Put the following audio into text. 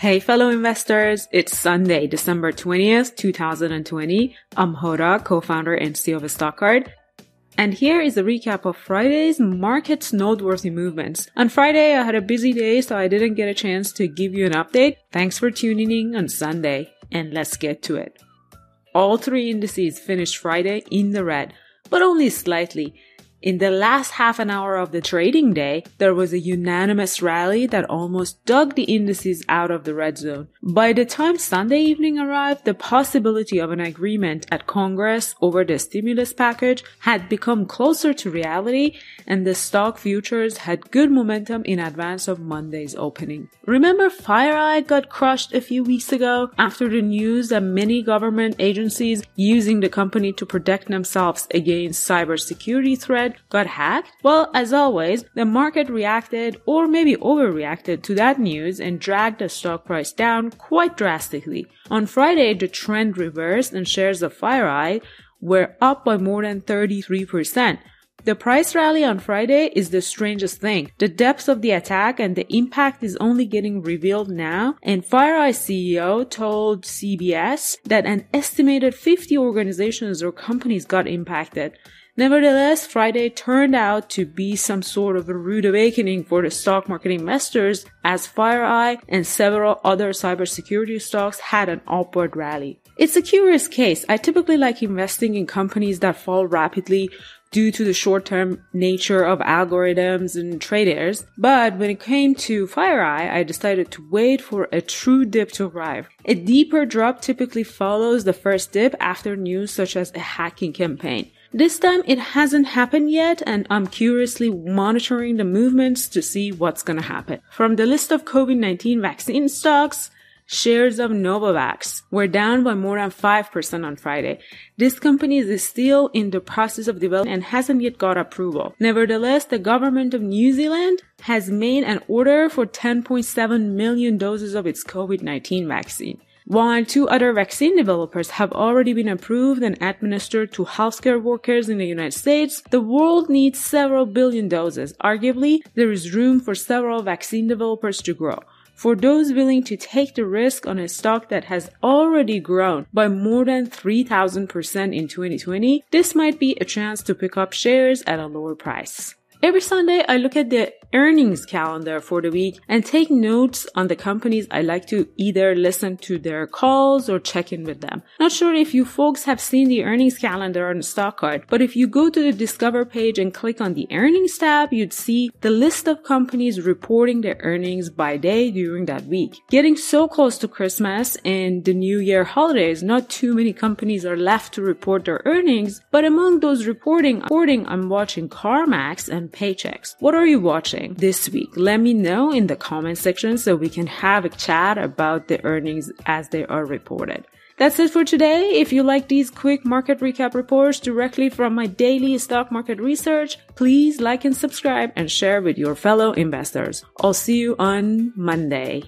Hey, fellow investors. It's Sunday, December 20th, 2020. I'm Hoda, co-founder and CEO of StockCard. And here is a recap of Friday's market's noteworthy movements. On Friday, I had a busy day, so I didn't get a chance to give you an update. Thanks for tuning in on Sunday, and let's get to it. All three indices finished Friday in the red, but only slightly. In the last half an hour of the trading day, there was a unanimous rally that almost dug the indices out of the red zone. By the time Sunday evening arrived, the possibility of an agreement at Congress over the stimulus package had become closer to reality, and the stock futures had good momentum in advance of Monday's opening. Remember FireEye got crushed a few weeks ago after the news that many government agencies using the company to protect themselves against cybersecurity threats got hacked? Well, as always, the market reacted or maybe overreacted to that news and dragged the stock price down quite drastically. On Friday, the trend reversed and shares of FireEye were up by more than 33%. The price rally on Friday is the strangest thing. The depth of the attack and the impact is only getting revealed now, and FireEye CEO told CBS that an estimated 50 organizations or companies got impacted. Nevertheless, Friday turned out to be some sort of a rude awakening for the stock market investors as FireEye and several other cybersecurity stocks had an upward rally. It's a curious case. I typically like investing in companies that fall rapidly due to the short-term nature of algorithms and traders. But when it came to FireEye, I decided to wait for a true dip to arrive. A deeper drop typically follows the first dip after news such as a hacking campaign. This time it hasn't happened yet and I'm curiously monitoring the movements to see what's gonna happen. From the list of COVID-19 vaccine stocks, shares of Novavax were down by more than 5% on Friday. This company is still in the process of development and hasn't yet got approval. Nevertheless, the government of New Zealand has made an order for 10.7 million doses of its COVID-19 vaccine. While two other vaccine developers have already been approved and administered to healthcare workers in the United States, the world needs several billion doses. Arguably, there is room for several vaccine developers to grow. For those willing to take the risk on a stock that has already grown by more than 3000% in 2020, this might be a chance to pick up shares at a lower price. Every Sunday, I look at the earnings calendar for the week and take notes on the companies I like to either listen to their calls or check in with them. Not sure if you folks have seen the earnings calendar on StockCard, but if you go to the Discover page and click on the earnings tab, you'd see the list of companies reporting their earnings by day during that week. Getting so close to Christmas and the New Year holidays, not too many companies are left to report their earnings, but among those reporting, reporting I'm watching CarMax and Paychex. What are you this week? Let me know in the comment section so we can have a chat about the earnings as they are reported. That's it for today. If you like these quick market recap reports directly from my daily stock market research, please like and subscribe and share with your fellow investors. I'll see you on Monday.